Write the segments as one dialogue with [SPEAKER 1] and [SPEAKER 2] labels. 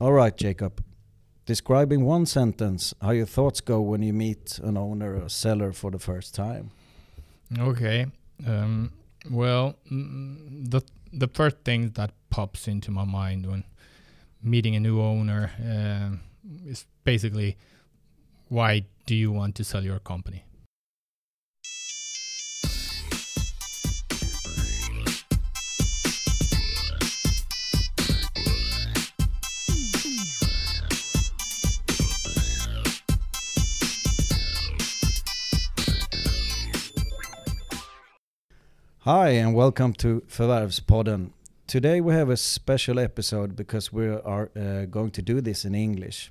[SPEAKER 1] All right, Jakob. Describing one sentence how your thoughts go when you meet an owner or seller for the first time.
[SPEAKER 2] Okay. Um, well, mm, the the first thing that pops into my mind when meeting a new owner uh, is basically why do you want to sell your company?
[SPEAKER 1] Hi, and welcome to Förvärvspodden. Today we have a special episode because we are uh, going to do this in English.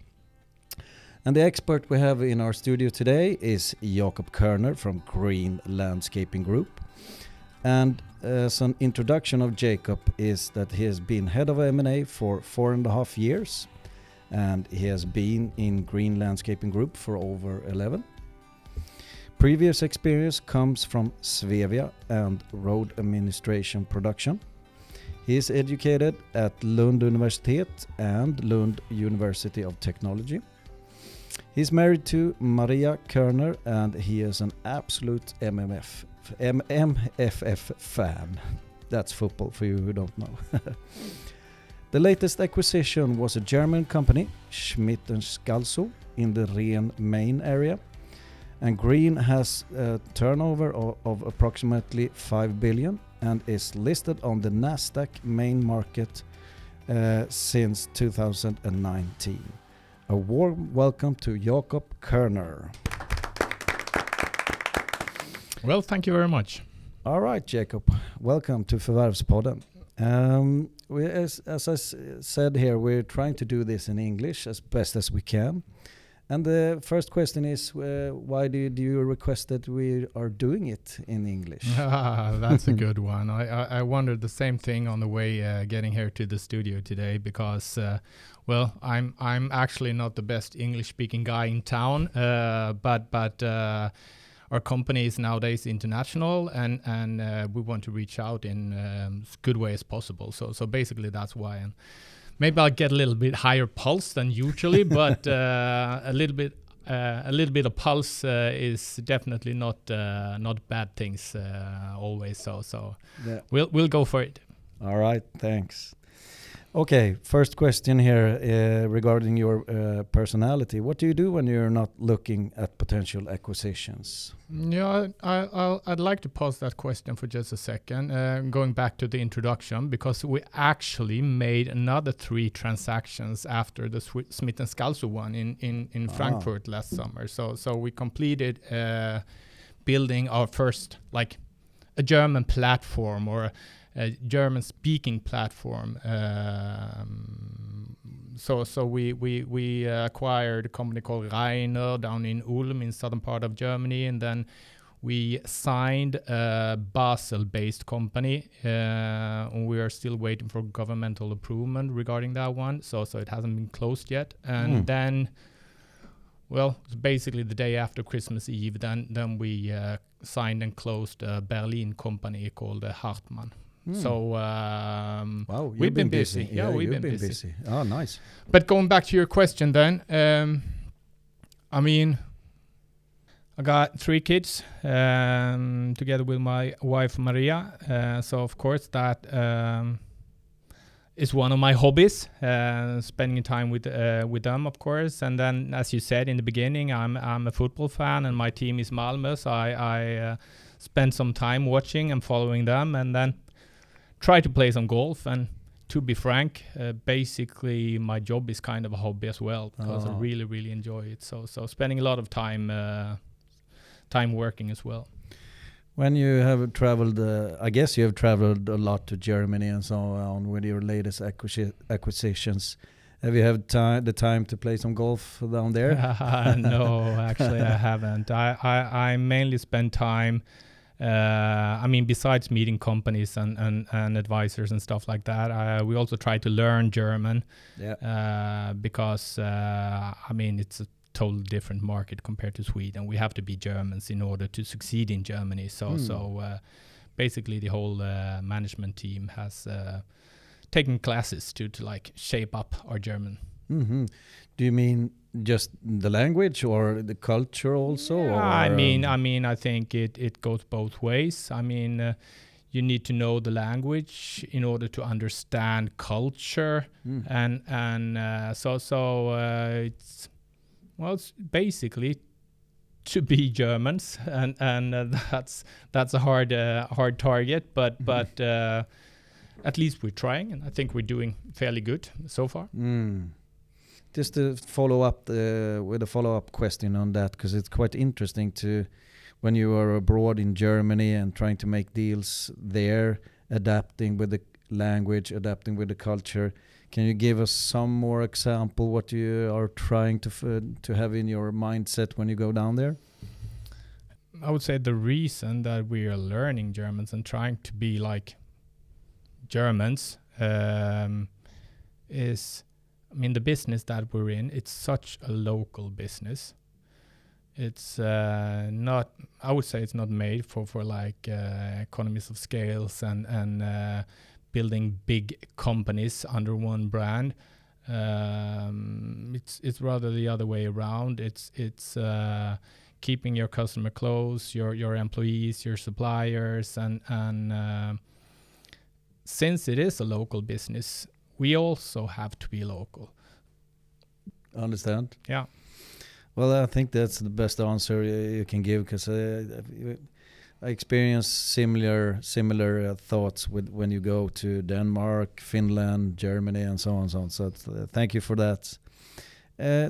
[SPEAKER 1] And the expert we have in our studio today is Jakob Körner from Green Landscaping Group. And as an introduction of Jakob is that he has been head of M&A for four and a half years. And he has been in Green Landscaping Group for over 11. Previous experience comes from Svevia and road administration production. He is educated at Lund Universitet and Lund University of Technology. He's married to Maria Körner and he is an absolute MMF, M- MFF fan. That's football for you who don't know. the latest acquisition was a German company, Schmidt & Scalzo, in the Rhen main area and Green has a turnover of, of, approximately 5 billion and is listed on the Nasdaq main market uh, since 2019. A warm welcome to Jakob Körner.
[SPEAKER 2] Well, thank you very much.
[SPEAKER 1] All right, Jakob. Welcome to Förvärvspodden. Um, we, as, as I said here, we're trying to do this in English as best as we can. And the first question is, uh, why do you request that we are doing it in English?
[SPEAKER 2] Ah, That's a good one. I, I, I, wondered the same thing on the way uh, getting here to the studio today because, uh, well, I'm I'm actually not the best English-speaking guy in town, uh, but but uh, our company is nowadays international, and and uh, we want to reach out in um, as good way as possible. So so basically that's why. And, maybe I'll get a little bit higher pulse than usually, but uh, a little bit uh, a little bit of pulse uh, is definitely not uh, not bad things uh, always. So so yeah. we'll we'll go for it.
[SPEAKER 1] All right, thanks. Okay, first question here uh, regarding your uh, personality. What do you do when you're not looking at potential acquisitions?
[SPEAKER 2] Yeah, I, would like to pause that question for just a second, uh, going back to the introduction, because we actually made another three transactions after the Sw Smith and Scalzo one in in in ah. Frankfurt last summer. So so we completed uh, building our first like a German platform or a German speaking platform. Um, so so we we we acquired a company called Rainer down in Ulm in southern part of Germany, and then we signed a Basel-based company. Uh, we are still waiting for governmental approval regarding that one. So so it hasn't been closed yet, and mm. then. Well, basically the day after Christmas Eve, then then we uh, signed and closed a Berlin company called uh, Hartmann. Mm. So um,
[SPEAKER 1] wow, we've been, been busy. busy.
[SPEAKER 2] Yeah,
[SPEAKER 1] yeah,
[SPEAKER 2] we've been,
[SPEAKER 1] been
[SPEAKER 2] busy.
[SPEAKER 1] busy. Oh, nice.
[SPEAKER 2] But going back to your question, then, um, I mean, I got three kids um, together with my wife Maria. Uh, so of course that um, is one of my hobbies, uh, spending time with uh, with them, of course. And then, as you said in the beginning, I'm I'm a football fan, and my team is Malmö, so I I uh, spend some time watching and following them, and then try to play some golf and to be frank, uh, basically my job is kind of a hobby as well because oh. I really really enjoy it. So so spending a lot of time uh, time working as well.
[SPEAKER 1] When you have traveled, uh, I guess you have traveled a lot to Germany and so on with your latest acquisi acquisitions. Have you had time the time to play some golf down there?
[SPEAKER 2] no, actually I haven't. I, I I mainly spend time uh, I mean, besides meeting companies and, and, and advisors and stuff like that, uh, we also try to learn German.
[SPEAKER 1] Yeah.
[SPEAKER 2] Uh, because uh, I mean, it's a totally different market compared to Sweden. We have to be Germans in order to succeed in Germany. So hmm. so uh, basically, the whole uh, management team has taken classes to to like shape up our German.
[SPEAKER 1] hmm Do you mean just the language or the culture also?
[SPEAKER 2] Yeah, I mean,
[SPEAKER 1] um,
[SPEAKER 2] I mean, I think it it goes both ways. I mean, uh, you need to know the language in order to understand culture,
[SPEAKER 1] mm,
[SPEAKER 2] and and uh, so so uh, it's well, it's basically to be Germans, and and uh, that's that's a hard uh, hard target, but
[SPEAKER 1] Mhm.
[SPEAKER 2] but uh, at least we're trying, and I think we're doing fairly good so far.
[SPEAKER 1] mm. Just to follow up uh, with a follow up question on that, because it's quite interesting to when you are abroad in Germany and trying to make deals there, adapting with the language, adapting with the culture. Can you give us some more example what you are trying to to have in your mindset when you go down there?
[SPEAKER 2] I would say the reason that we are learning Germans and trying to be like Germans um, is, I mean, the business that we're in, it's such a local business. It's uh, not, I would say it's not made for, for like uh, economies of scales and, and uh, building big companies under one brand. Um, it's, it's rather the other way around. It's, it's, uh, keeping your customer close, your your employees, your suppliers, and and uh, since it is a local business, we also have to be local.
[SPEAKER 1] Understand?
[SPEAKER 2] Yeah.
[SPEAKER 1] Well, I think that's the best answer you you can give because uh, I experience similar similar uh, thoughts with when you go to Denmark, Finland, Germany, and so on. and So on. So uh, thank you for that. Uh,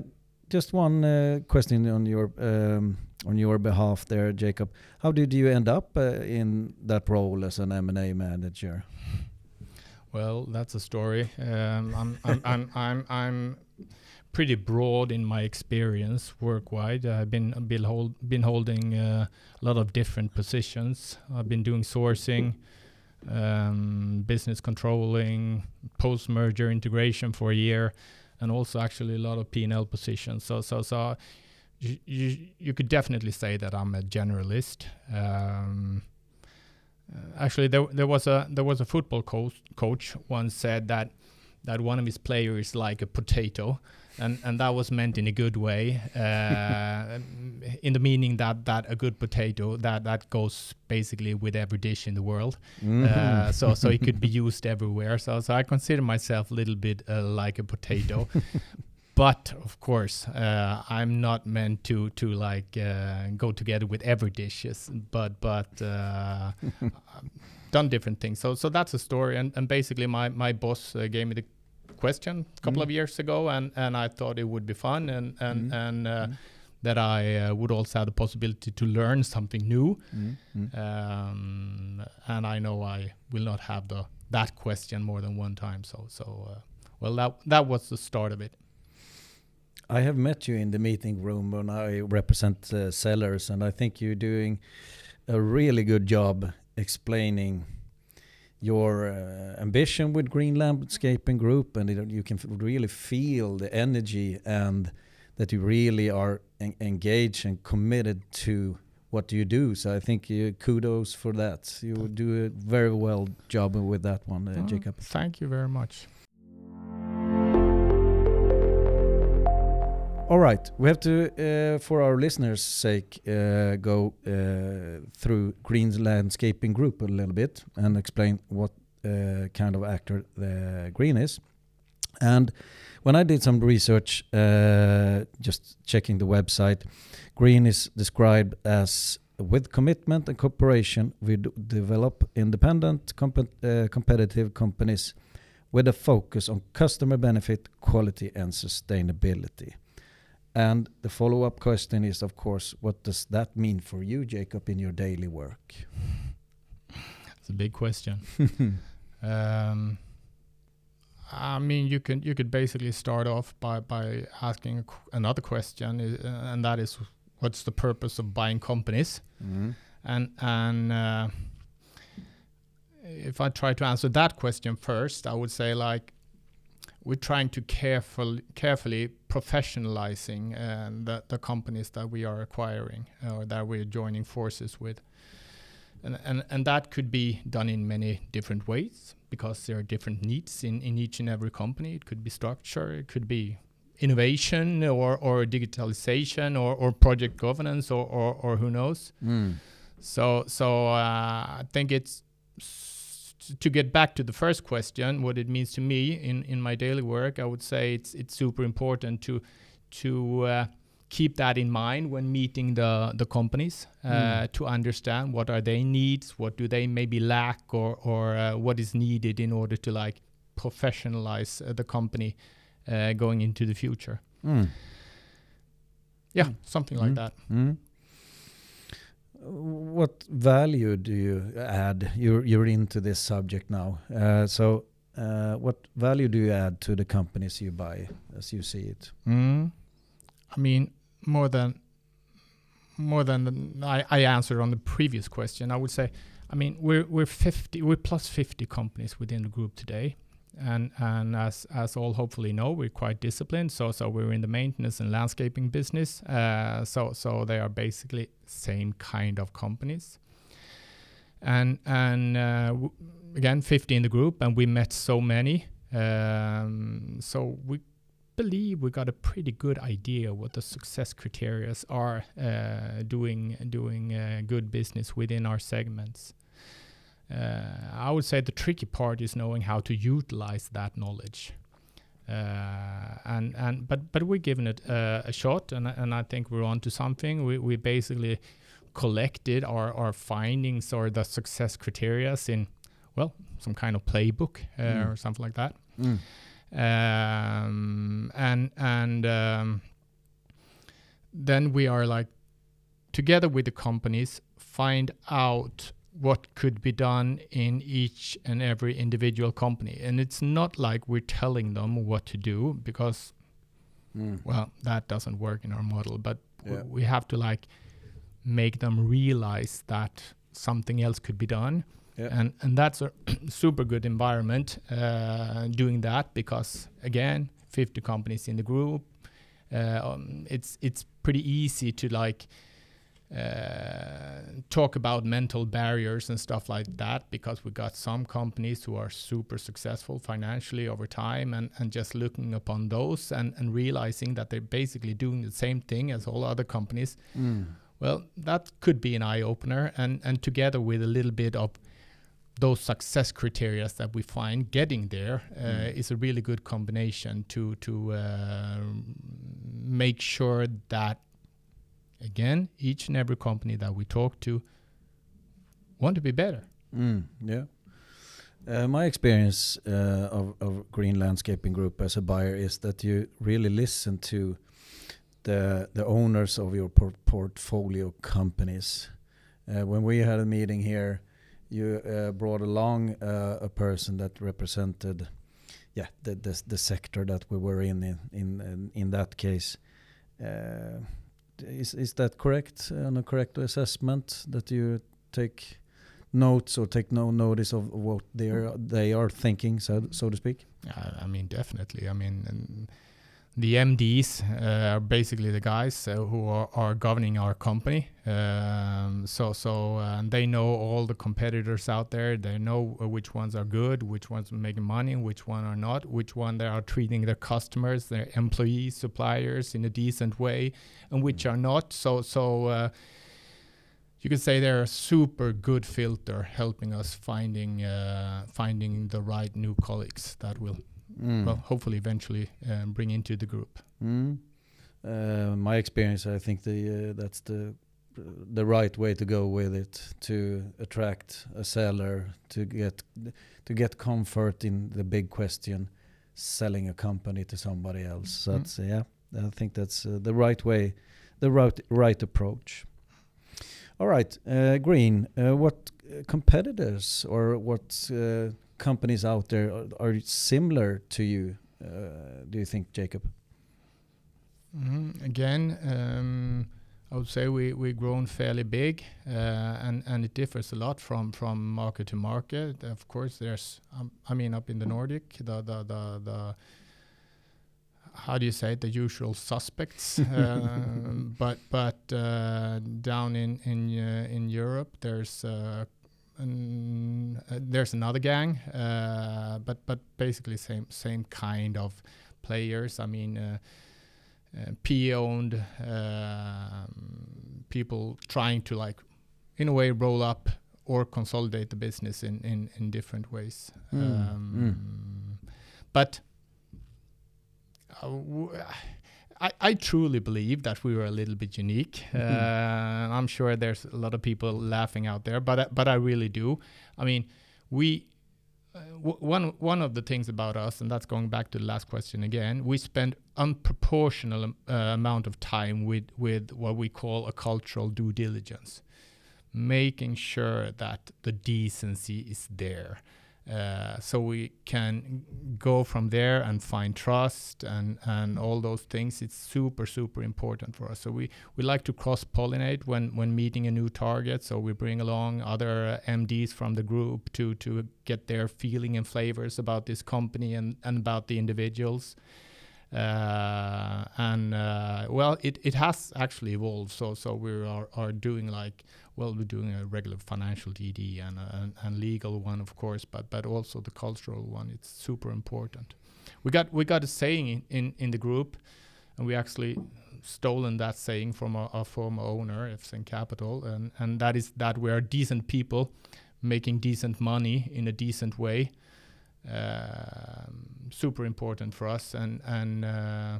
[SPEAKER 1] just one uh, question on your um, on your behalf, there, Jakob. How did you end up uh, in that role as an M and A manager?
[SPEAKER 2] Well, that's a story. Um, I'm, I'm, I'm, I'm, I'm pretty broad in my experience work-wide. I've been been, hold, been holding uh, a lot of different positions. I've been doing sourcing, um, business controlling, post-merger integration for a year, and also actually a lot of P&L positions. So, so, so you, you, you could definitely say that I'm a generalist. Um, actually, there there was a there was a football coach coach once said that that one of his players is like a potato, and and that was meant in a good way, uh, in the meaning that that a good potato that that goes basically with every dish in the world. Uh, so so it could be used everywhere. So so I consider myself a little bit uh, like a potato. But of course, uh, I'm not meant to to like uh, go together with every dishes. But but uh, I've done different things. So so that's a story. And and basically, my my boss uh, gave me the question a couple
[SPEAKER 1] Mm.
[SPEAKER 2] of years ago, and and I thought it would be fun, and and
[SPEAKER 1] Mm.
[SPEAKER 2] and uh,
[SPEAKER 1] Mm.
[SPEAKER 2] that I uh, would also have the possibility to learn something new. Um, and I know I will not have the that question more than one time. So so uh, well that that was the start of it.
[SPEAKER 1] I have met you in the meeting room when I represent uh, sellers, and I think you're doing a really good job explaining your uh, ambition with Green Landscaping Group, and it, you can f- really feel the energy and that you really are en- engaged and committed to what you do. So I think you, kudos for that. You do a very well job with that one, uh,
[SPEAKER 2] Oh,
[SPEAKER 1] Jakob.
[SPEAKER 2] Thank you very much.
[SPEAKER 1] All right, we have to, uh, for our listeners' sake, uh, go uh, through Green's Landscaping Group a little bit and explain what uh, kind of actor the Green is. And when I did some research, uh, just checking the website, Green is described as with commitment and cooperation, we develop independent, comp- uh, competitive companies with a focus on customer benefit, quality, and sustainability. And the follow up question is, of course, what does that mean for you, Jakob, in your daily work?
[SPEAKER 2] It's a big question. um, I mean, you can you could basically start off by by asking qu- another question, uh, and that is, what's the purpose of buying companies?
[SPEAKER 1] Mhm.
[SPEAKER 2] And and uh, if I try to answer that question first, I would say like we're trying to careful, carefully professionalizing uh, the, the companies that we are acquiring or that we're joining forces with. And, and, and that could be done in many different ways because there are different needs in, in each and every company. It could be structure, it could be innovation or, or digitalization or, or project governance or, or, or who knows.
[SPEAKER 1] Mm.
[SPEAKER 2] So so uh, I think it's to get back to the first question, what it means to me in, in my daily work. I would say it's it's super important to to uh, keep that in mind when meeting the the companies uh,
[SPEAKER 1] Mm.
[SPEAKER 2] to understand what are their needs, what do they maybe lack, or or uh, what is needed in order to like professionalize uh, the company uh, going into the future.
[SPEAKER 1] Mm.
[SPEAKER 2] Yeah, something like
[SPEAKER 1] Mm.
[SPEAKER 2] that.
[SPEAKER 1] What value do you add? You're you're into this subject now. Uh, so, uh, what value do you add to the companies you buy, as you see it?
[SPEAKER 2] Mm. I mean, more than more than I, I answered on the previous question. I would say, I mean, we're we're fifty, we're plus fifty companies within the group today, and and as as all hopefully know, we're quite disciplined. So so we're in the maintenance and landscaping business. Uh, so so they are basically same kind of companies. And and uh, again, fifty in the group, and we met so many. Um, so we believe we got a pretty good idea what the success criteria are uh, doing doing uh, good business within our segments. Uh, I would say the tricky part is knowing how to utilize that knowledge. Uh, and and but but we're giving it uh, a shot, and I- and I think we're onto something. We we basically collected our our findings or the success criterias in well some kind of playbook uh,
[SPEAKER 1] Mm.
[SPEAKER 2] or something like that
[SPEAKER 1] Mm.
[SPEAKER 2] um, and and um, then we are like together with the companies find out what could be done in each and every individual company and it's not like we're telling them what to do because
[SPEAKER 1] Mm.
[SPEAKER 2] well that doesn't work in our model but
[SPEAKER 1] Yeah.
[SPEAKER 2] we have to like make them realize that something else could be done
[SPEAKER 1] Yeah.
[SPEAKER 2] and and that's a super good environment uh, doing that because again 50 companies in the group uh, um, it's it's pretty easy to like talk about mental barriers and stuff like that because we got some companies who are super successful financially over time and, and just looking upon those and, and realizing that they're basically doing the same thing as all other companies
[SPEAKER 1] Mm.
[SPEAKER 2] well, that could be an eye opener, and and together with a little bit of those success criteria that we find, getting there uh,
[SPEAKER 1] Mm.
[SPEAKER 2] is a really good combination to to uh, make sure that again each and every company that we talk to want to be better.
[SPEAKER 1] Mm, yeah. Uh, my experience uh, of, of Green Landscaping Group as a buyer is that you really listen to the the owners of your por- portfolio companies. Uh, when we had a meeting here, you uh, brought along uh, a person that represented, yeah, the, the the sector that we were in in in, in, in that case. Is is that correct? On a correct assessment that you take notes or take no notice of what they are they are thinking, so so to speak.
[SPEAKER 2] I mean, definitely. I mean, the MDs uh, are basically the guys uh, who are, are governing our company. Um, so, so uh, they know all the competitors out there. They know uh, which ones are good, which ones are making money, which one are not, which one they are treating their customers, their employees, suppliers in a decent way, and which are not. So, so. Uh, you could say they're a super good filter helping us finding uh, finding the right new colleagues that will
[SPEAKER 1] Mm.
[SPEAKER 2] well hopefully eventually um, bring into the group
[SPEAKER 1] Mm. Uh, my experience, I think the uh, that's the the right way to go with it to attract a seller to get to get comfort in the big question, selling a company to somebody else. So
[SPEAKER 2] Mm.
[SPEAKER 1] that's yeah, I think that's uh, the right way, the right right approach. All right, uh, Green. Uh, what uh, competitors or what uh, companies out there are, are similar to you? Uh, do you think, Jakob?
[SPEAKER 2] Mhm. Again, um, I would say we we've grown fairly big, uh, and and it differs a lot from from market to market. Of course, there's um, I mean up in the Nordic, the the the, the how do you say it, the usual suspects, um, but but uh, down in in uh, in Europe, there's. Uh, an, uh, there's another gang, uh, but but basically same same kind of players. I mean, uh, uh, PE-owned um, people trying to like, in a way, roll up or consolidate the business in in, in different ways.
[SPEAKER 1] Mm,
[SPEAKER 2] Um, But uh, w- I, I truly believe that we were a little bit unique.
[SPEAKER 1] Mhm.
[SPEAKER 2] Uh, I'm sure there's a lot of people laughing out there, but I- but I really do. I mean, we uh, w- one one of the things about us, and that's going back to the last question again. We spend unproportional um, uh, amount of time with with what we call a cultural due diligence, making sure that the decency is there. Uh, so we can go from there and find trust and, and all those things. It's super super important for us. So we, we like to cross pollinate when, when meeting a new target. So we bring along other MDs from the group to to get their feeling and flavors about this company and, and about the individuals. Uh, and uh, well, it, it has actually evolved. So so we are, are doing like well, we're doing a regular financial DD and a, and legal one, of course, but but also the cultural one. It's super important. We got we got a saying in, in, in the group, and we actually stolen that saying from our, our former owner, FSN Capital, and and that is that we are decent people, making decent money in a decent way. Um, super important for us, and and. Uh,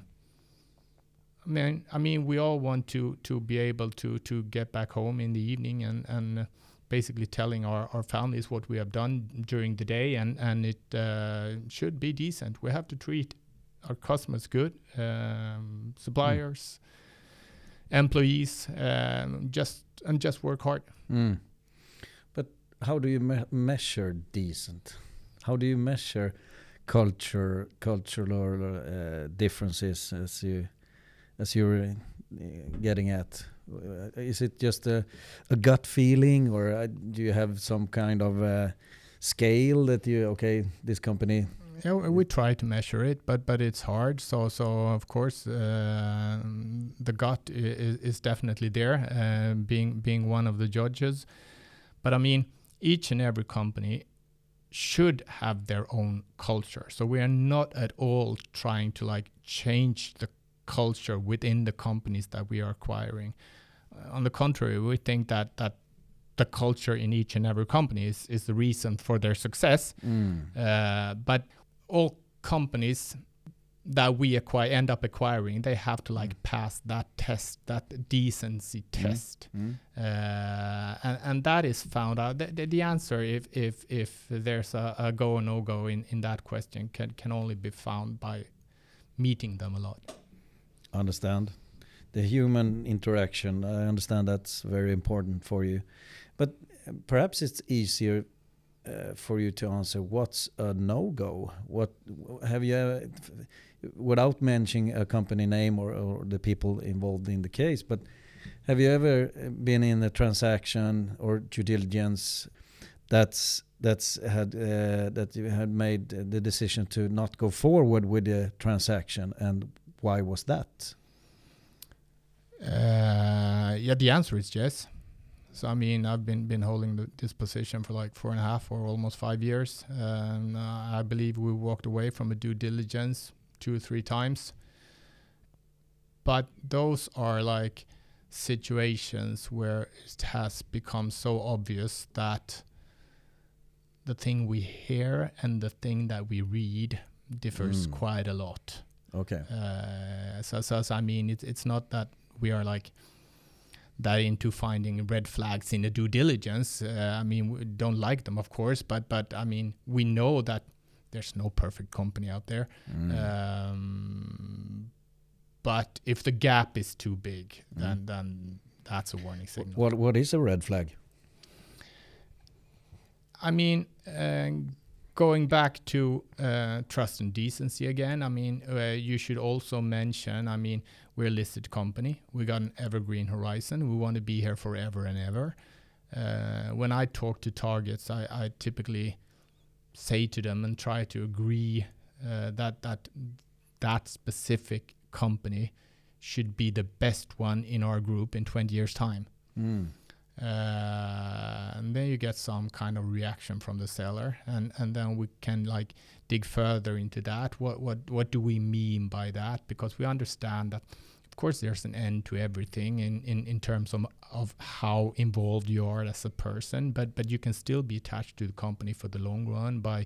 [SPEAKER 2] I mean, I mean, we all want to to be able to to get back home in the evening and and uh, basically telling our, our families what we have done during the day, and and it uh, should be decent. We have to treat our customers good, um, suppliers, employees, um, just and just work hard.
[SPEAKER 1] Mm. But how do you me measure decent? How do you measure culture, cultural uh, differences as you as you're uh, getting at? Is it just a, a gut feeling, or uh, do you have some kind of uh, scale that you okay this company?
[SPEAKER 2] Yeah, we- we try to measure it, but but it's hard. So so of course uh, the gut is, is definitely there, uh, being being one of the judges. But I mean, each and every company should have their own culture. So we are not at all trying to like change the culture within the companies that we are acquiring. Uh, on the contrary, we think that that the culture in each and every company is, is the reason for their success. Uh, but all companies that we acquire end up acquiring, they have to like pass that test, that decency test,
[SPEAKER 1] Mm.
[SPEAKER 2] uh, and, and that is found out. The, the, the answer, if if if there's a, a go or no go in in that question, can can only be found by meeting them a lot.
[SPEAKER 1] Understand. The human interaction i understand that's very important for you. But uh, perhaps it's easier uh, for you to answer what's a no-go? What have you uh, without mentioning a company name or, or the people involved in the case but have you ever uh, been in a transaction or due diligence that's that's had uh, that you had made the decision to not go forward with the transaction and why was that
[SPEAKER 2] Uh, yeah, the answer is yes. So I mean, I've been been holding the, this position for like four and a half or almost five years. Um, uh, I believe we walked away from a due diligence two or three times. But those are like situations where it has become so obvious that the thing we hear and the thing that we read differs
[SPEAKER 1] Mm.
[SPEAKER 2] quite a lot.
[SPEAKER 1] Okay
[SPEAKER 2] Uh, so, so, so I mean, it's it's not that we are like that into finding red flags in the due diligence. Uh, I mean, we don't like them, of course, but but I mean, we know that there's no perfect company out there.
[SPEAKER 1] Mm.
[SPEAKER 2] Um, but if the gap is too big,
[SPEAKER 1] Mm.
[SPEAKER 2] then then that's a warning signal.
[SPEAKER 1] what what is a red flag
[SPEAKER 2] I mean, uh, going back to uh, trust and decency again, I mean, uh, you should also mention, I mean, we're a listed company. We got an evergreen horizon. We want to be here forever and ever. Uh, when I talk to targets, I, I typically say to them and try to agree uh, that that that specific company should be the best one in our group in 20 years' time.
[SPEAKER 1] mm.
[SPEAKER 2] Uh, and then you get some kind of reaction from the seller, and and then we can like dig further into that. What what what do we mean by that? Because we understand that of course there's an end to everything in, in, in terms of, of how involved you are as a person but but you can still be attached to the company for the long run by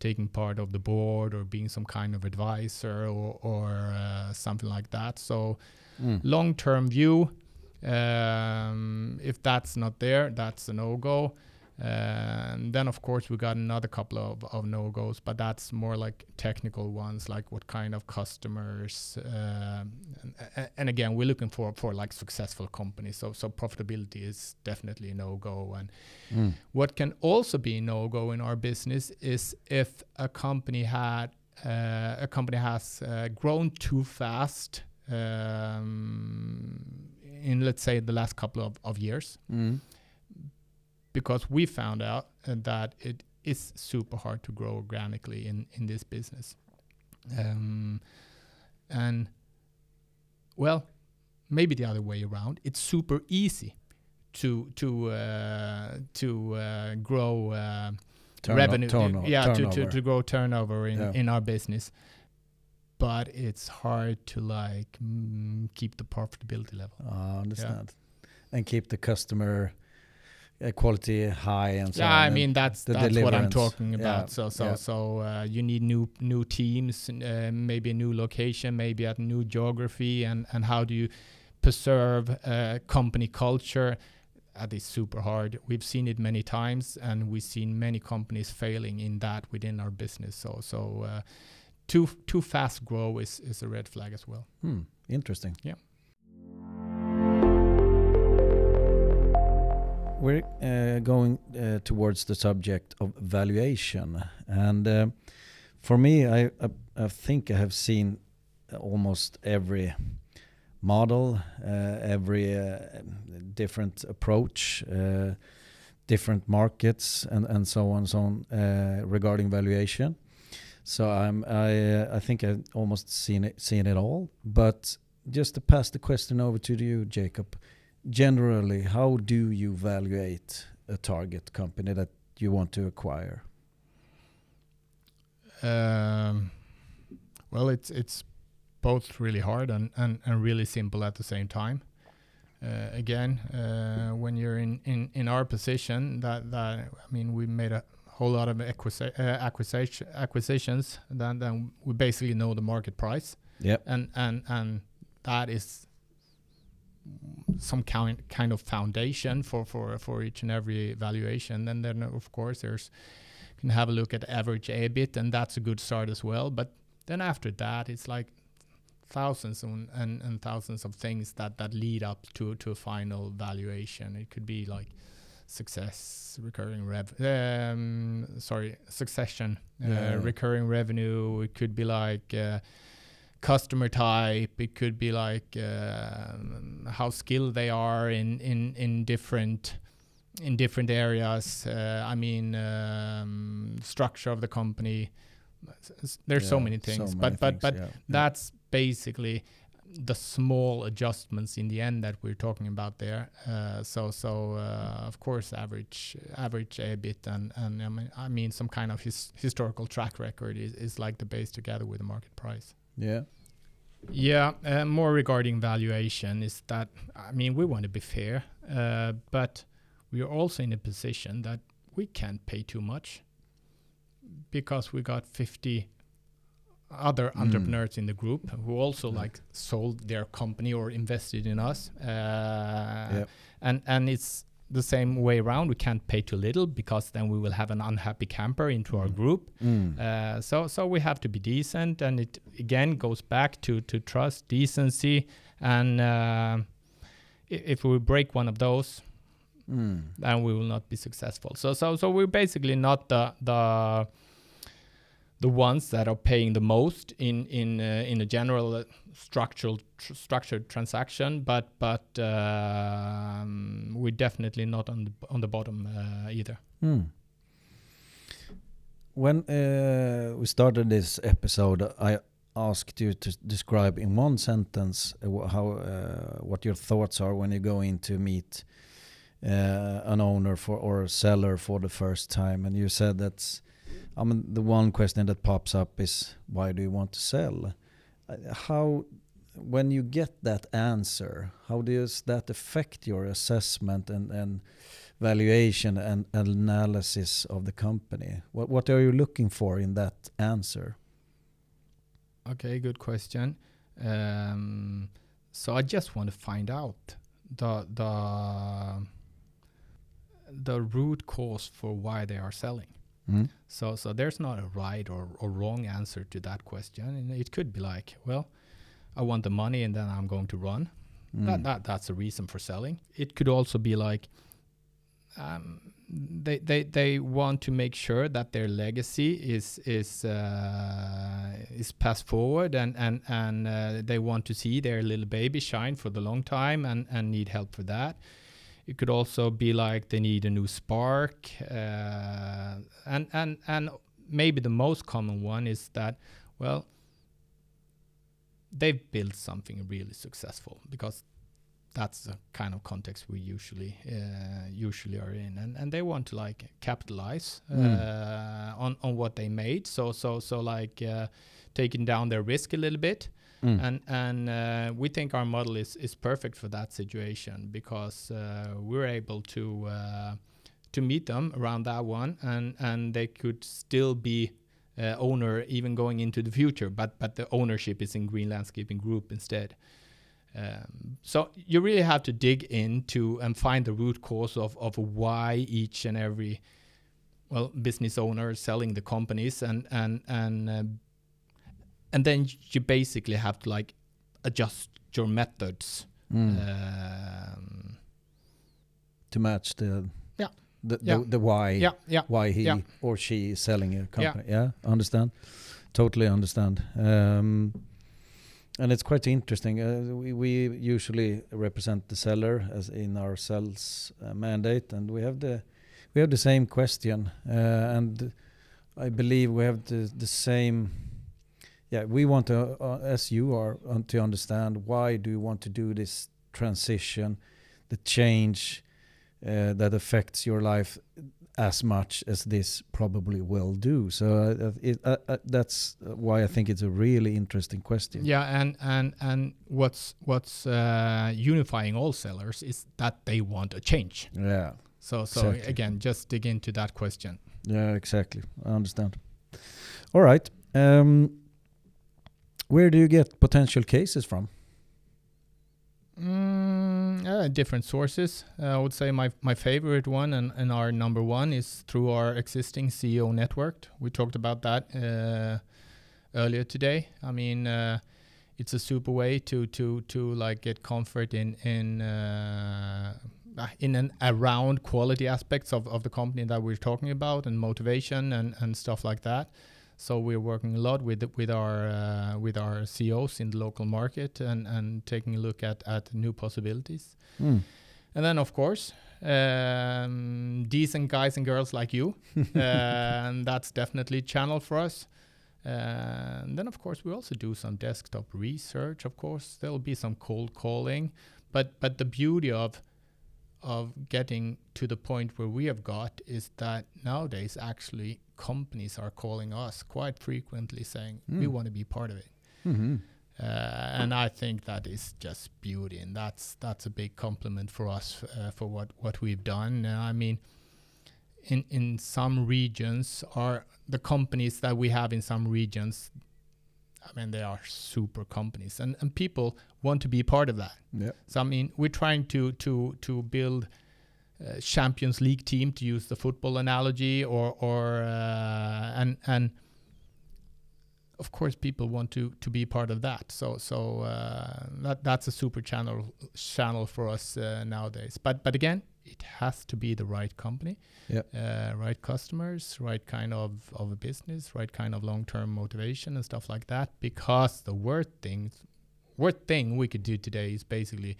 [SPEAKER 2] taking part of the board or being some kind of advisor or, or uh, something like that so
[SPEAKER 1] Mm.
[SPEAKER 2] long term view um, if that's not there that's a no go and then of course we got another couple of, of no goes but that's more like technical ones like what kind of customers um, and, and again we're looking for for like successful companies. So so profitability is definitely a no go and
[SPEAKER 1] Mm.
[SPEAKER 2] what can also be no go in our business is if a company had uh, a company has uh, grown too fast um, in let's say the last couple of, of years.
[SPEAKER 1] Mm.
[SPEAKER 2] because we found out uh, that it is super hard to grow organically in in this business. Um, and well maybe the other way around. It's super easy to to uh, to uh, grow uh, revenue yeah to, to, to grow turnover in,
[SPEAKER 1] Yeah.
[SPEAKER 2] in our business but it's hard to like mm, keep the profitability level
[SPEAKER 1] I understand. And keep the customer uh, quality high and so
[SPEAKER 2] yeah. I mean that's that's what I'm talking about.
[SPEAKER 1] Yeah,
[SPEAKER 2] So so
[SPEAKER 1] yeah.
[SPEAKER 2] so uh, you need new new teams, uh, maybe a new location, maybe a new geography, and and how do you preserve uh, company culture? That is super hard. We've seen it many times, and we've seen many companies failing in that within our business. So so uh, too too fast grow is is a red flag as well.
[SPEAKER 1] Hmm, interesting.
[SPEAKER 2] Yeah.
[SPEAKER 1] We're uh, going uh, towards the subject of valuation, and uh, for me, I, I I think I have seen almost every model, uh, every uh, different approach, uh, different markets, and and so on and so on uh, regarding valuation. So I'm I uh, I think I've almost seen it seen it all, but just to pass the question over to you, Jakob. Generally, how do you evaluate a target company that you want to acquire?
[SPEAKER 2] Um, well, it's it's both really hard and, and, and really simple at the same time. Uh, again, uh, when you're in, in, in our position, that that I mean, we made a whole lot of acquisi- uh, acquisition acquisitions. Then then we basically know the market price,
[SPEAKER 1] Yep.
[SPEAKER 2] and and and that is some kind kind of foundation for for for each and every valuation. And then of course there's you can have a look at average EBIT, and that's a good start as well. But then after that, it's like thousands and, and, and thousands of things that, that lead up to, to a final valuation. It could be like success, recurring rev, um, sorry, succession, uh,
[SPEAKER 1] Yeah.
[SPEAKER 2] recurring revenue. It could be like uh, customer type. It could be like uh, how skilled they are in in in different in different areas. Uh, I mean, um, structure of the company. There's so many things,
[SPEAKER 1] so
[SPEAKER 2] but
[SPEAKER 1] many
[SPEAKER 2] but
[SPEAKER 1] things,
[SPEAKER 2] but
[SPEAKER 1] yeah, yeah.
[SPEAKER 2] that's basically the small adjustments in the end that we're talking about there. Uh, so so uh, of course average average EBIT and and I mean, I mean some kind of his, historical track record is, is like the base together with the market price.
[SPEAKER 1] yeah.
[SPEAKER 2] Yeah, uh, more regarding valuation is that I mean we want to be fair, uh, but we are also in a position that we can't pay too much because we got 50 other
[SPEAKER 1] Mm.
[SPEAKER 2] entrepreneurs in the group who also like sold their company or invested in us, uh,
[SPEAKER 1] Yep.
[SPEAKER 2] and and it's the same way around. We can't pay too little because then we will have an unhappy camper into our
[SPEAKER 1] Mm.
[SPEAKER 2] group.
[SPEAKER 1] Mm.
[SPEAKER 2] Uh, so so we have to be decent, and it again goes back to to trust, decency, and uh, if we break one of those,
[SPEAKER 1] Mm.
[SPEAKER 2] then we will not be successful. So so so we're basically not the the the ones that are paying the most in in uh, in a general uh, structural tr- structured transaction, but but um, we're definitely not on the on the bottom uh, either.
[SPEAKER 1] Mm. When uh, we started this episode, I asked you to describe in one sentence uh, how uh, what your thoughts are when you go in to meet uh, an owner for or a seller for the first time, and you said that's. I mean, the one question that pops up is why do you want to sell? Uh, how, when you get that answer, how does that affect your assessment and and valuation and analysis of the company? What what are you looking for in that answer?
[SPEAKER 2] Okay, good question. Um, so I just want to find out the the the root cause for why they are selling.
[SPEAKER 1] Mm.
[SPEAKER 2] So so there's not a right or, or wrong answer to that question. And it could be like, well, I want the money and then I'm going to run.
[SPEAKER 1] Mm.
[SPEAKER 2] That, that that's a reason for selling. It could also be like um, they, they they want to make sure that their legacy is is uh, is passed forward and and and uh, they want to see their little baby shine for the long time and and need help for that. It could also be like they need a new spark, uh, and and and maybe the most common one is that well they've built something really successful because that's the kind of context we usually uh, usually are in, and and they want to like capitalize
[SPEAKER 1] Mm.
[SPEAKER 2] uh, on on what they made. So so so like uh, taking down their risk a little bit,
[SPEAKER 1] Mm.
[SPEAKER 2] and and uh, we think our model is is perfect for that situation because uh, we're able to uh, to meet them around that one, and and they could still be. Uh, owner even going into the future, but but the ownership is in Green Landscaping Group instead. Um, so you really have to dig into and find the root cause of, of why each and every well business owner is selling the companies and and and uh, and then you basically have to like adjust your methods
[SPEAKER 1] Mm.
[SPEAKER 2] um,
[SPEAKER 1] to match the
[SPEAKER 2] Yeah.
[SPEAKER 1] the the,
[SPEAKER 2] Yeah.
[SPEAKER 1] the why
[SPEAKER 2] yeah yeah
[SPEAKER 1] why he
[SPEAKER 2] Yeah.
[SPEAKER 1] or she is selling a company. Yeah, understand. Totally understand. Um, and it's quite interesting. Uh, we, we usually represent the seller as in our sales uh, mandate, and we have the we have the same question, uh, and I believe we have the the same. Yeah, we want to, uh, as you are, uh, to understand why do you want to do this transition, the change uh, that affects your life as much as this probably will do. So uh, it, uh, uh, that's why I think it's a really interesting question.
[SPEAKER 2] yeah and and and what's what's uh, unifying all sellers is that they want a change
[SPEAKER 1] Yeah.
[SPEAKER 2] so so
[SPEAKER 1] Exactly.
[SPEAKER 2] again just dig into that question
[SPEAKER 1] Yeah, exactly. I understand. All right. Um, where do you get potential cases from?
[SPEAKER 2] Mm, uh, different sources. Uh, I would say my my favorite one and, and our number one is through our existing CEO network. We talked about that uh, earlier today. I mean, uh, it's a super way to to to like get comfort in in uh, uh, in and around quality aspects of, of the company that we're talking about and motivation and, and stuff like that. So we're working a lot with with our uh, with our CEOs in the local market and, and taking a look at, at new possibilities.
[SPEAKER 1] Hmm.
[SPEAKER 2] And then of course, um, decent guys and girls like you, uh, and that's definitely a channel for us. Uh, and then of course we also do some desktop research. Of course there'll be some cold calling, but but the beauty of of getting to the point where we have got is that nowadays actually companies are calling us quite frequently saying we
[SPEAKER 1] Mm.
[SPEAKER 2] want to be part of it
[SPEAKER 1] Mhm.
[SPEAKER 2] uh, and I think that is just beauty, and that's that's a big compliment for us uh, for what what we've done. Uh, I mean, in in some regions, are the companies that we have in some regions. I mean, they are super companies, and and people want to be part of that.
[SPEAKER 1] Yeah.
[SPEAKER 2] So I mean, we're trying to to to build uh, Champions League team to use the football analogy, or or uh, and and of course people want to to be part of that. So so uh, that that's a super channel channel for us uh, nowadays. But but again, it has to be the right company,
[SPEAKER 1] Yep.
[SPEAKER 2] uh, right customers, right kind of of a business, right kind of long term motivation and stuff like that. Because the worst thing, worst thing we could do today is basically,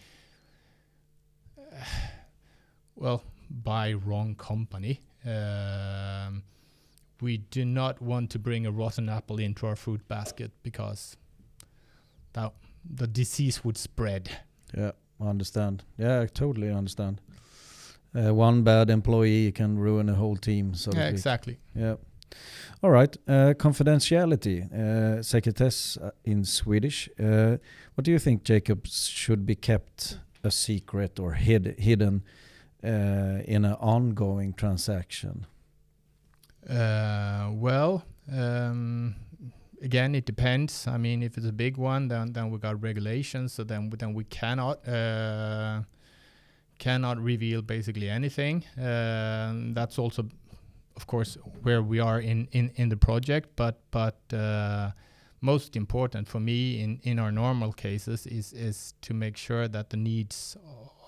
[SPEAKER 2] well, buy wrong company. Um, we do not want to bring a rotten apple into our fruit basket because that the disease would spread.
[SPEAKER 1] Yeah, I understand. Yeah, I totally understand. Uh, one bad employee can ruin a whole team. So
[SPEAKER 2] yeah, exactly.
[SPEAKER 1] Yeah. All right. Uh, confidentiality, uh, sekretess uh, in Swedish. Uh, what do you think, Jakob, should be kept a secret or hid, hidden in an ongoing transaction?
[SPEAKER 2] Uh, well, um, again, it depends. I mean, if it's a big one, then then we got regulations. So then then we cannot uh, cannot reveal basically anything. Um, that's also, of course, where we are in in in the project. But but uh, most important for me in in our normal cases is is to make sure that the needs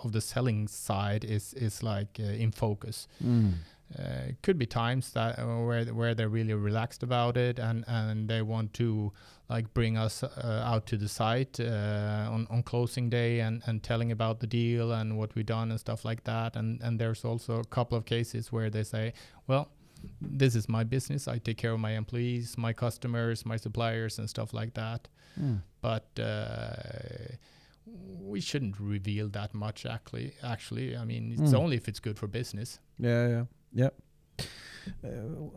[SPEAKER 2] of the selling side is is like uh, in focus.
[SPEAKER 1] Mm.
[SPEAKER 2] Uh, could be times that uh, where where they're really relaxed about it and and they want to like bring us uh, out to the site uh, on on closing day and and telling about the deal and what we've done and stuff like that and and there's also a couple of cases where they say well this is my business i take care of my employees my customers my suppliers and stuff like that
[SPEAKER 1] Mm.
[SPEAKER 2] but uh, we shouldn't reveal that much actually actually i mean it's
[SPEAKER 1] Mm.
[SPEAKER 2] only if it's good for business
[SPEAKER 1] Yeah, yeah, yeah. Uh,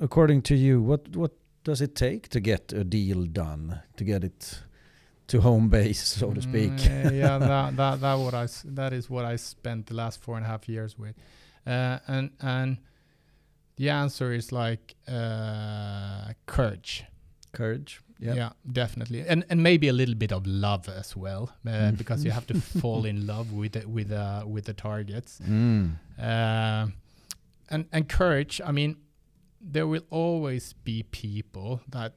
[SPEAKER 1] according to you, what what does it take to get a deal done, to get it to home base, so to speak?
[SPEAKER 2] Mm, yeah, that that that what i that is what I spent the last four and a half years with, uh, and and the answer is like uh, courage.
[SPEAKER 1] Courage. Yeah.
[SPEAKER 2] Yeah. definitely, and and maybe a little bit of love as well, uh,
[SPEAKER 1] Mm.
[SPEAKER 2] because you have to fall in love with the, with uh, with the targets.
[SPEAKER 1] Mm.
[SPEAKER 2] Uh, and and courage. I mean, there will always be people that,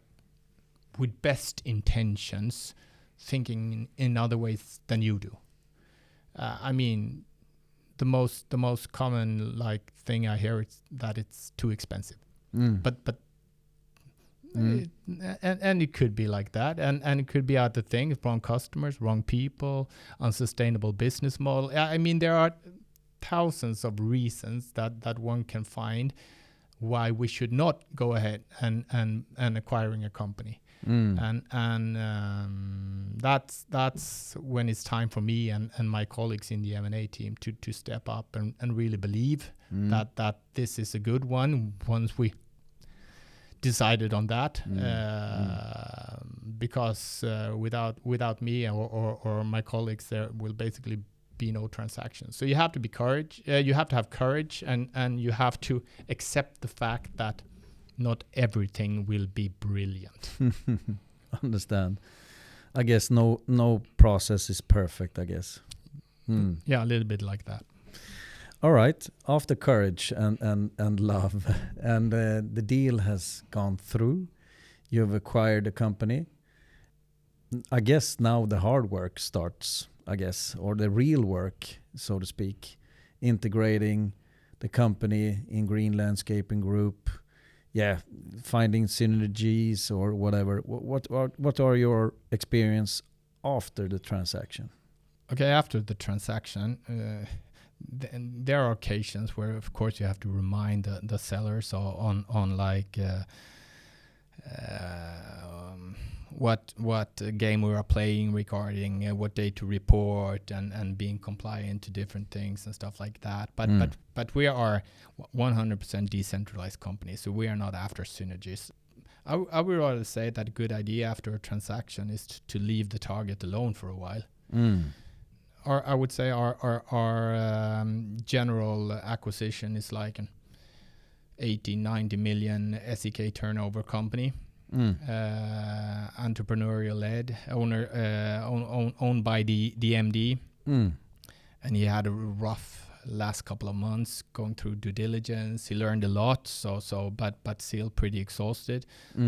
[SPEAKER 2] with best intentions, thinking in, in other ways than you do. Uh, I mean, the most the most common like thing I hear is that it's too expensive.
[SPEAKER 1] Mm.
[SPEAKER 2] But but.
[SPEAKER 1] Mm.
[SPEAKER 2] It, and, and it could be like that and, and it could be other things wrong customers wrong people unsustainable business model i mean there are thousands of reasons that that one can find why we should not go ahead and and and acquiring a company
[SPEAKER 1] Mm.
[SPEAKER 2] and and um, that's that's when it's time for me and, and my colleagues in the M&A team to to step up and, and really believe
[SPEAKER 1] Mm.
[SPEAKER 2] that that this is a good one once we decided on that
[SPEAKER 1] Mm.
[SPEAKER 2] uh, because uh, without without me or, or, or my colleagues there will basically be no transaction so you have to be courage uh, you have to have courage and and you have to accept the fact that not everything will be brilliant
[SPEAKER 1] Understand. I guess no no process is perfect. I guess. Mm.
[SPEAKER 2] yeah a little bit like that
[SPEAKER 1] All right. After courage and and and love, and uh, the deal has gone through. You've acquired a company. I guess now the hard work starts. I guess, or the real work, so to speak, integrating the company in Green Landscaping Group. Yeah, finding synergies or whatever. What what are, what are your experience after the transaction?
[SPEAKER 2] Okay, after the transaction, uh, th- and there are occasions where, of course, you have to remind the, the sellers on on like uh, uh, um, what what uh, game we are playing regarding uh, what day to report and and being compliant to different things and stuff like that. But
[SPEAKER 1] Mm.
[SPEAKER 2] but but we are 100% decentralized company, so we are not after synergies. I, w- I would rather say that a good idea after a transaction is t- to leave the target alone for a while
[SPEAKER 1] Mm.
[SPEAKER 2] Our I would say our our, our um, general acquisition is like an 80 90 million SEK turnover company
[SPEAKER 1] Mm.
[SPEAKER 2] uh, entrepreneurial led owner uh, own, own, owned by the the MD
[SPEAKER 1] Mm.
[SPEAKER 2] and he had a rough last couple of months going through due diligence he learned a lot so so but but still pretty exhausted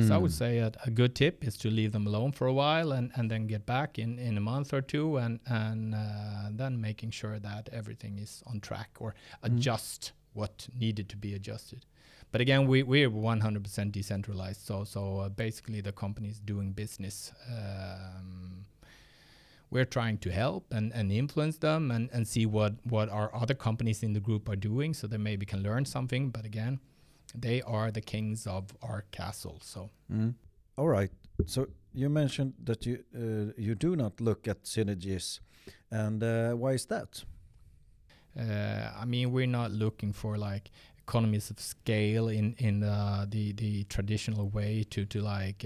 [SPEAKER 2] so I would
[SPEAKER 1] Mm.
[SPEAKER 2] say a, a good tip is to leave them alone for a while and, and then get back in, in a month or two and and uh, then making sure that everything is on track or adjust what needed to be adjusted. But again, we we're 100% decentralized, so so uh, basically the company is doing business. Um, we're trying to help and, and influence them and, and see what, what our other companies in the group are doing so they maybe can learn something. But again, they are the kings of our castle. So
[SPEAKER 1] Mm. All right. So you mentioned that you uh, you do not look at synergies, and uh, why is that?
[SPEAKER 2] Uh, I mean, we're not looking for like economies of scale in in uh, the the traditional way to to like.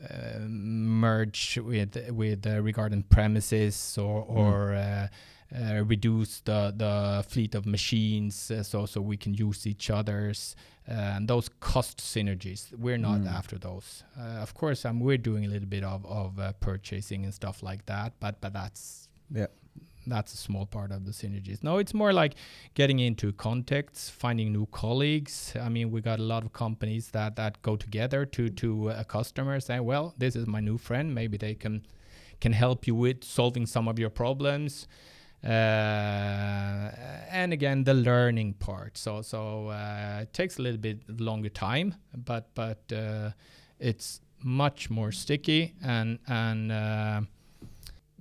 [SPEAKER 2] Uh, merge with with uh, regarding premises or
[SPEAKER 1] Mm.
[SPEAKER 2] or uh, uh, reduce the the fleet of machines uh, so so we can use each other's and those cost synergies we're not
[SPEAKER 1] Mm.
[SPEAKER 2] after those uh, of course um, we're doing a little bit of of uh, purchasing and stuff like that but but that's
[SPEAKER 1] Yeah.
[SPEAKER 2] That's a small part of the synergies. No it's more like getting into contacts finding new colleagues. I mean we got a lot of companies that that go together to to a customer saying well this is my new friend. Maybe they can can help you with solving some of your problems. Uh, and again the learning part. So so uh, it takes a little bit longer time but but uh, it's much more sticky and and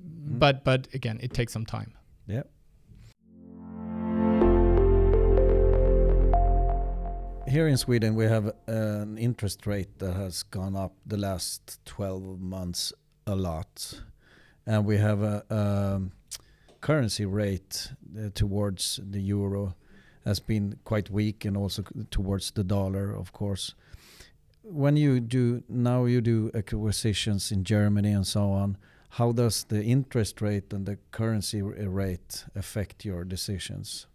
[SPEAKER 2] uh, but but again it takes some time
[SPEAKER 1] Yeah. Here in Sweden, we have an interest rate that has gone up the last 12 months a lot. And we have a um, currency rate uh, towards the euro has been quite weak and also towards the dollar, of course. When you do now you do acquisitions in Germany and so on, how does the interest rate and the currency rate affect your decisions?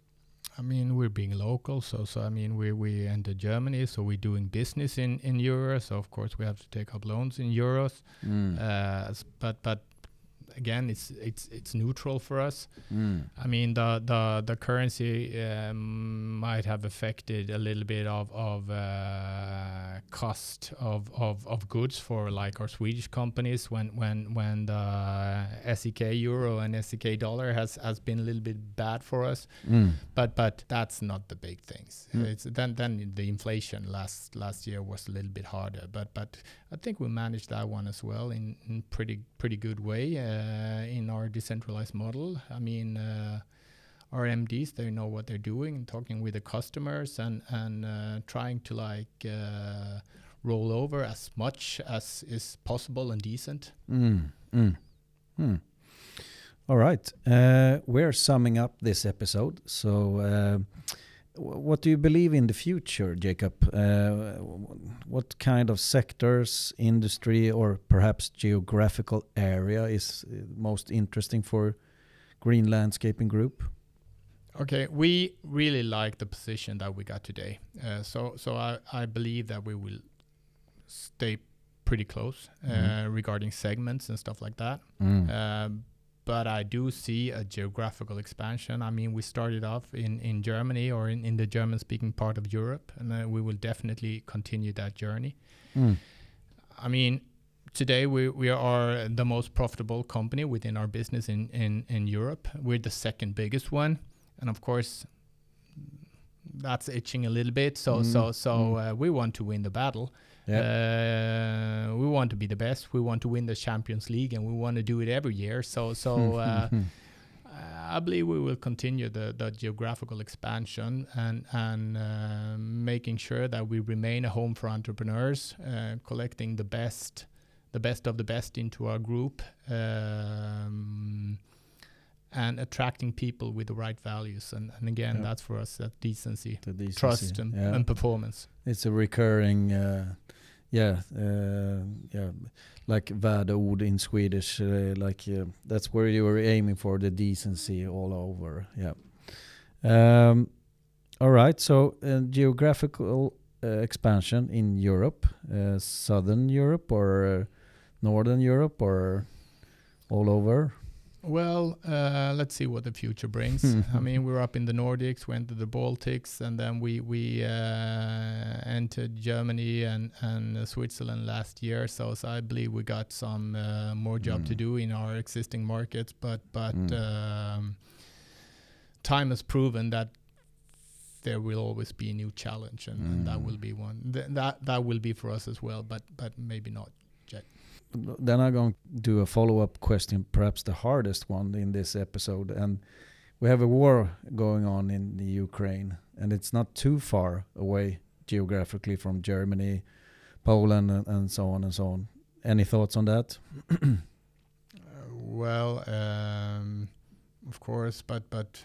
[SPEAKER 2] I mean, we're being local, so so I mean, we we enter Germany, so we're doing business in in euros. So of course, we have to take up loans in euros.
[SPEAKER 1] Mm.
[SPEAKER 2] Uh, but but again, it's it's it's neutral for us.
[SPEAKER 1] Mm.
[SPEAKER 2] I mean, the the the currency um, might have affected a little bit of of uh, cost of, of of goods for like our Swedish companies when when when the SEK euro and SEK dollar has has been a little bit bad for us
[SPEAKER 1] Mm.
[SPEAKER 2] but but that's not the big things.
[SPEAKER 1] Mm.
[SPEAKER 2] It's then then the inflation last last year was a little bit harder, but but I think we managed that one as well in, in pretty pretty good way uh, in our decentralized model. I mean. Uh, our MDs, they know what they're doing and talking with the customers and and uh, trying to like uh, roll over as much as is possible and decent.
[SPEAKER 1] Mm. Mm. Mm. All right. Uh, we're summing up this episode. So, uh, what do you believe in the future, Jakob? Uh, what kind of sectors, industry, or perhaps geographical area is uh, most interesting for Green Landscaping Group?
[SPEAKER 2] Okay, we really like the position that we got today. Uh, so so I, I believe that we will stay pretty close uh,
[SPEAKER 1] Mhm.
[SPEAKER 2] regarding segments and stuff like that.
[SPEAKER 1] Mm.
[SPEAKER 2] Um, but I do see a geographical expansion. I mean, we started off in, in Germany or in, in the German speaking part of Europe, and uh, we will definitely continue that journey.
[SPEAKER 1] Mm.
[SPEAKER 2] I mean, today we, we are the most profitable company within our business in, in, in Europe. We're the second biggest one. And of course, that's itching a little bit. So so
[SPEAKER 1] Mm,
[SPEAKER 2] so
[SPEAKER 1] mm.
[SPEAKER 2] uh, we want to win the battle.
[SPEAKER 1] Yeah.
[SPEAKER 2] Uh, we want to be the best. We want to win the Champions League, and we want to do it every year. So so uh, I believe we will continue the, the geographical expansion and and uh, making sure that we remain a home for entrepreneurs, uh, collecting the best the best of the best into our group. Um, and attracting people with the right values, and, and again,
[SPEAKER 1] Yeah.
[SPEAKER 2] that's for us that decency,
[SPEAKER 1] decency.
[SPEAKER 2] trust, and,
[SPEAKER 1] Yeah.
[SPEAKER 2] and performance.
[SPEAKER 1] It's a recurring, uh, yeah, uh, yeah, like värdeord in Swedish. Uh, like uh, that's where you were aiming for the decency all over. Yeah. Um, all right. So uh, geographical uh, expansion in Europe, uh, southern Europe or northern Europe or all over.
[SPEAKER 2] Well, uh, let's see what the future brings. I mean, we're up in the Nordics, went to the Baltics, and then we we uh, entered Germany and and uh, Switzerland last year. So, so I believe we got some uh, more job to
[SPEAKER 1] Mm.
[SPEAKER 2] do in our existing markets. But but
[SPEAKER 1] Mm.
[SPEAKER 2] um, time has proven that there will always be a new challenge, and, and that
[SPEAKER 1] Mm.
[SPEAKER 2] will be one. Th- that that will be for us as well, but but maybe not.
[SPEAKER 1] Then I'm going to do a follow up question, perhaps the hardest one in this episode. And we have a war going on in the Ukraine, and it's not too far away geographically from Germany, Poland, and, and so on and so on. Any thoughts on that?
[SPEAKER 2] Well, um, of course, but but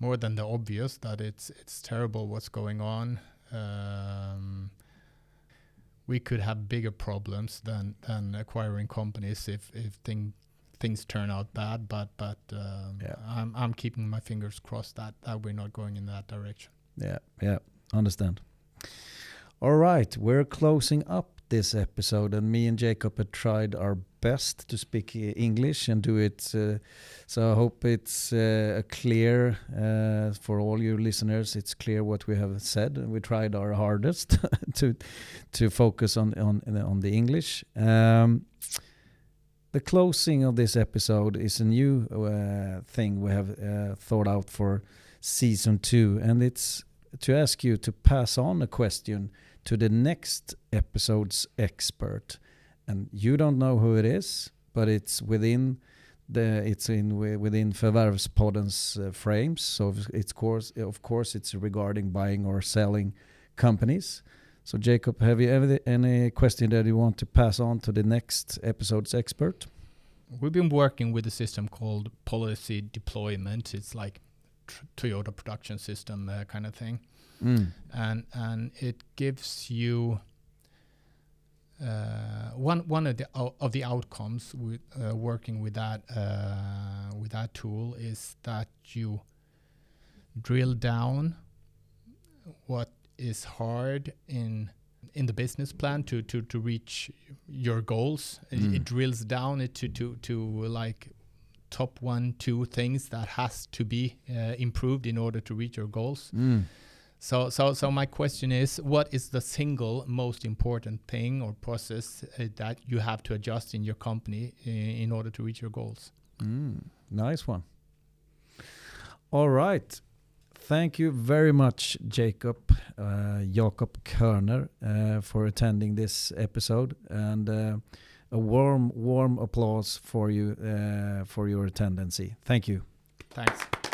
[SPEAKER 2] more than the obvious that it's it's terrible what's going on. Um, we could have bigger problems than than acquiring companies if if thing, things turn out bad. But but um,
[SPEAKER 1] Yeah.
[SPEAKER 2] I'm I'm keeping my fingers crossed that that we're not going in that direction.
[SPEAKER 1] Yeah, yeah, understand. All right, we're closing up this episode, and me and Jakob have tried our best to speak English and do it. Uh, so I hope it's uh, clear uh, for all you listeners. It's clear what we have said. We tried our hardest to to focus on on on the English. Um, the closing of this episode is a new uh, thing we have uh, thought out for season two, and it's to ask you to pass on a question to the next episode's expert. And you don't know who it is, but it's within the it's in wi- within Förvärvspodden's uh, frames. So it's course of course it's regarding buying or selling companies. So Jakob, have you ever any question that you want to pass on to the next episode's expert?
[SPEAKER 2] We've been working with a system called policy deployment. It's like Toyota production system uh, kind of thing.
[SPEAKER 1] Mm.
[SPEAKER 2] and and it gives you uh, one one of the o- of the outcomes with uh, working with that uh, with that tool is that you drill down what is hard in in the business plan to to to reach your goals. It,
[SPEAKER 1] Mm.
[SPEAKER 2] it drills down it to to to like top one two things that has to be uh, improved in order to reach your goals.
[SPEAKER 1] Mm.
[SPEAKER 2] So, so, so my question is, what is the single most important thing or process uh, that you have to adjust in your company i- in order to reach your goals?
[SPEAKER 1] Mm, nice one. All right. Thank you very much, Jakob, uh, Jakob Körner, uh, for attending this episode, and uh, a warm, warm applause for you uh, for your attendance. Thank you.
[SPEAKER 2] Thanks.